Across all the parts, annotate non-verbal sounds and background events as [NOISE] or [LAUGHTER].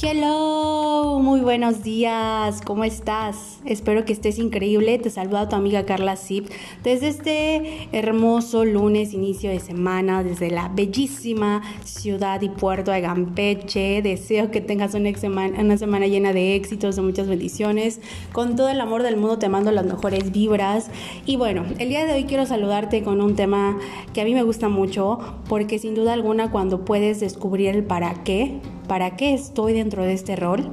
Hello, muy buenos días, ¿cómo estás? Espero que estés increíble. Te saluda tu amiga Carla Zip desde este hermoso lunes, inicio de semana, desde la bellísima ciudad y puerto de Campeche. Deseo que tengas una semana, una semana llena de éxitos, de muchas bendiciones. Con todo el amor del mundo te mando las mejores vibras. Y bueno, el día de hoy quiero saludarte con un tema que a mí me gusta mucho, porque sin duda alguna cuando puedes descubrir el para qué, para qué estoy dentro de este rol,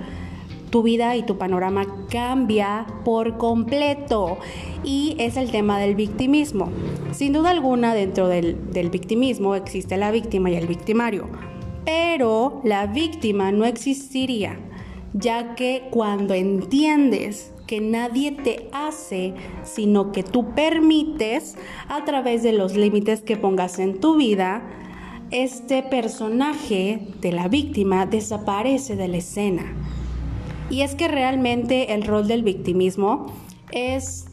tu vida y tu panorama cambia por completo. Y es el tema del victimismo. Sin duda alguna, dentro del, del, victimismo existe la víctima y el victimario. Pero la víctima no existiría, ya que cuando entiendes que nadie te hace, sino que tú permites a través de los límites que pongas en tu vida, este personaje de la víctima desaparece de la escena. Y es que realmente el rol del victimismo es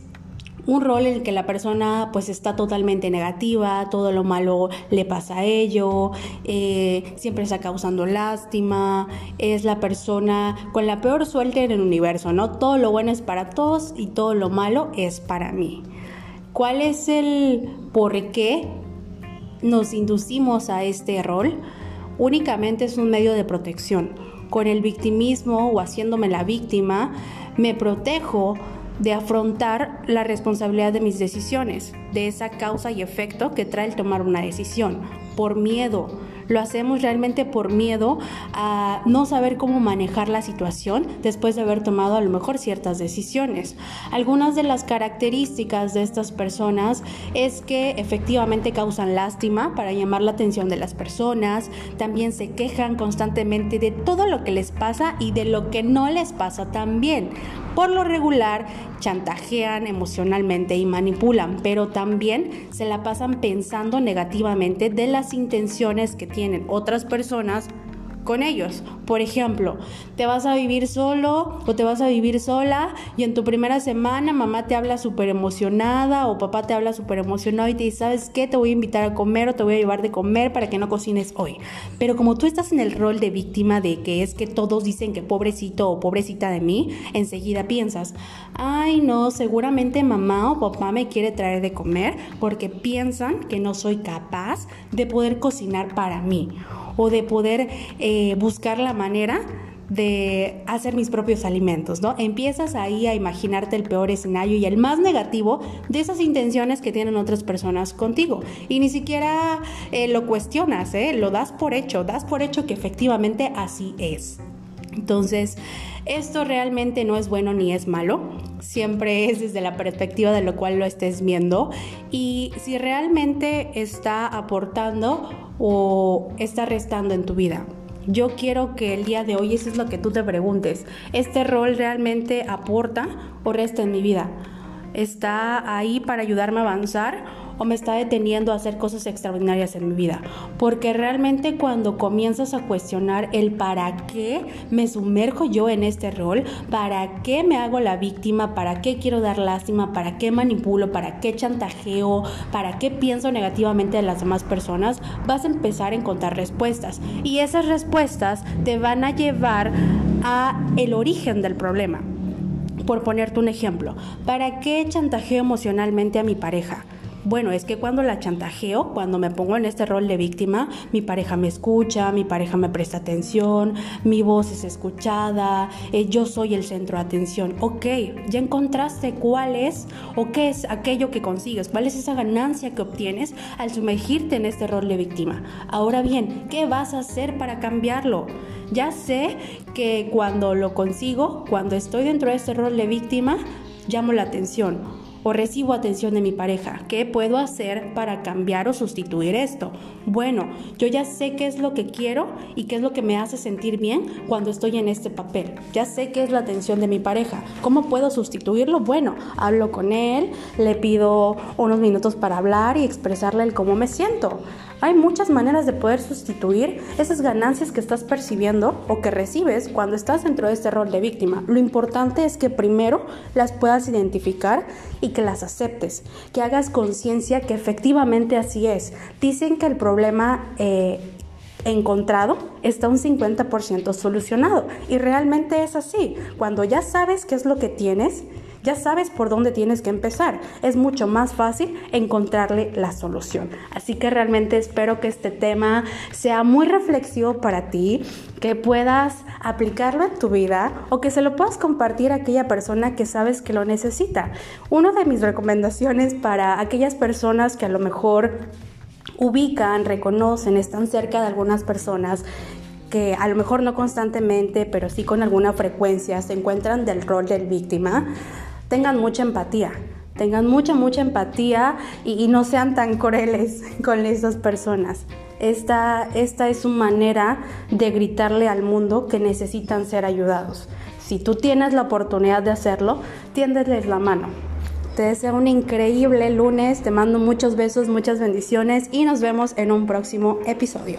un rol en el que la persona pues está totalmente negativa, todo lo malo le pasa a ello, eh, siempre está causando lástima, es la persona con la peor suerte en el universo, ¿no? Todo lo bueno es para todos y todo lo malo es para mí. ¿Cuál es el por qué nos inducimos a este rol, únicamente es un medio de protección. Con el victimismo o haciéndome la víctima, me protejo de afrontar la responsabilidad de mis decisiones, de esa causa y efecto que trae el tomar una decisión, por miedo, lo hacemos realmente por miedo a no saber cómo manejar la situación después de haber tomado a lo mejor ciertas decisiones. Algunas de las características de estas personas es que efectivamente causan lástima para llamar la atención de las personas, también se quejan constantemente de todo lo que les pasa y de lo que no les pasa también. Por lo regular, chantajean emocionalmente y manipulan, pero también se la pasan pensando negativamente de las intenciones que tienen otras personas con ellos. Por ejemplo, te vas a vivir solo o te vas a vivir sola y en tu primera semana mamá te habla súper emocionada o papá te habla súper emocionado y te dice, ¿sabes qué? Te voy a invitar a comer o te voy a llevar de comer para que no cocines hoy. Pero como tú estás en el rol de víctima de que es que todos dicen que pobrecito o pobrecita de mí, enseguida piensas, ay no, seguramente mamá o papá me quiere traer de comer porque piensan que no soy capaz de poder cocinar para mí o de poder eh, buscar la manera de hacer mis propios alimentos, ¿no? Empiezas ahí a imaginarte el peor escenario y el más negativo de esas intenciones que tienen otras personas contigo. Y ni siquiera eh, lo cuestionas, ¿eh? Lo das por hecho, das por hecho que efectivamente así es. Entonces, esto realmente no es bueno ni es malo, siempre es desde la perspectiva de lo cual lo estés viendo y si realmente está aportando o está restando en tu vida. Yo quiero que el día de hoy eso es lo que tú te preguntes. ¿Este rol realmente aporta o resta en mi vida? ¿Está ahí para ayudarme a avanzar o me está deteniendo a hacer cosas extraordinarias en mi vida. Porque realmente cuando comienzas a cuestionar el para qué me sumerjo yo en este rol, para qué me hago la víctima, para qué quiero dar lástima, para qué manipulo, para qué chantajeo, para qué pienso negativamente de las demás personas, vas a empezar a encontrar respuestas. Y esas respuestas te van a llevar a el origen del problema. Por ponerte un ejemplo, ¿para qué chantajeo emocionalmente a mi pareja? Bueno, es que cuando la chantajeo, cuando me pongo en este rol de víctima, mi pareja me escucha, mi pareja me presta atención, mi voz es escuchada, eh, yo soy el centro de atención. Ok, ya encontraste cuál es o qué es aquello que consigues, cuál es esa ganancia que obtienes al sumergirte en este rol de víctima. Ahora bien, ¿qué vas a hacer para cambiarlo? Ya sé que cuando lo consigo, cuando estoy dentro de este rol de víctima, llamo la atención o recibo atención de mi pareja. ¿Qué puedo hacer para cambiar o sustituir esto? Bueno, yo ya sé qué es lo que quiero y qué es lo que me hace sentir bien cuando estoy en este papel. Ya sé qué es la atención de mi pareja. ¿Cómo puedo sustituirlo? Bueno, hablo con él, le pido unos minutos para hablar y expresarle cómo me siento. Hay muchas maneras de poder sustituir esas ganancias que estás percibiendo o que recibes cuando estás dentro de este rol de víctima. Lo importante es que primero las puedas identificar y que las aceptes, que hagas conciencia que efectivamente así es. Dicen que el problema... Eh, encontrado está un 50% solucionado. Y realmente es así. Cuando ya sabes qué es lo que tienes, ya sabes por dónde tienes que empezar. Es mucho más fácil encontrarle la solución. Así que realmente espero que este tema sea muy reflexivo para ti, que puedas aplicarlo en tu vida o que se lo puedas compartir a aquella persona que sabes que lo necesita. Una de mis recomendaciones para aquellas personas que a lo mejor ubican, reconocen, están cerca de algunas personas que a lo mejor no constantemente, pero sí con alguna frecuencia se encuentran del rol del víctima, tengan mucha empatía, tengan mucha, mucha empatía y, no sean tan crueles [LAUGHS] con esas personas. Esta, esta es su manera de gritarle al mundo que necesitan ser ayudados. Si tú tienes la oportunidad de hacerlo, tiéndeles la mano. Te deseo un increíble lunes, te mando muchos besos, muchas bendiciones y nos vemos en un próximo episodio.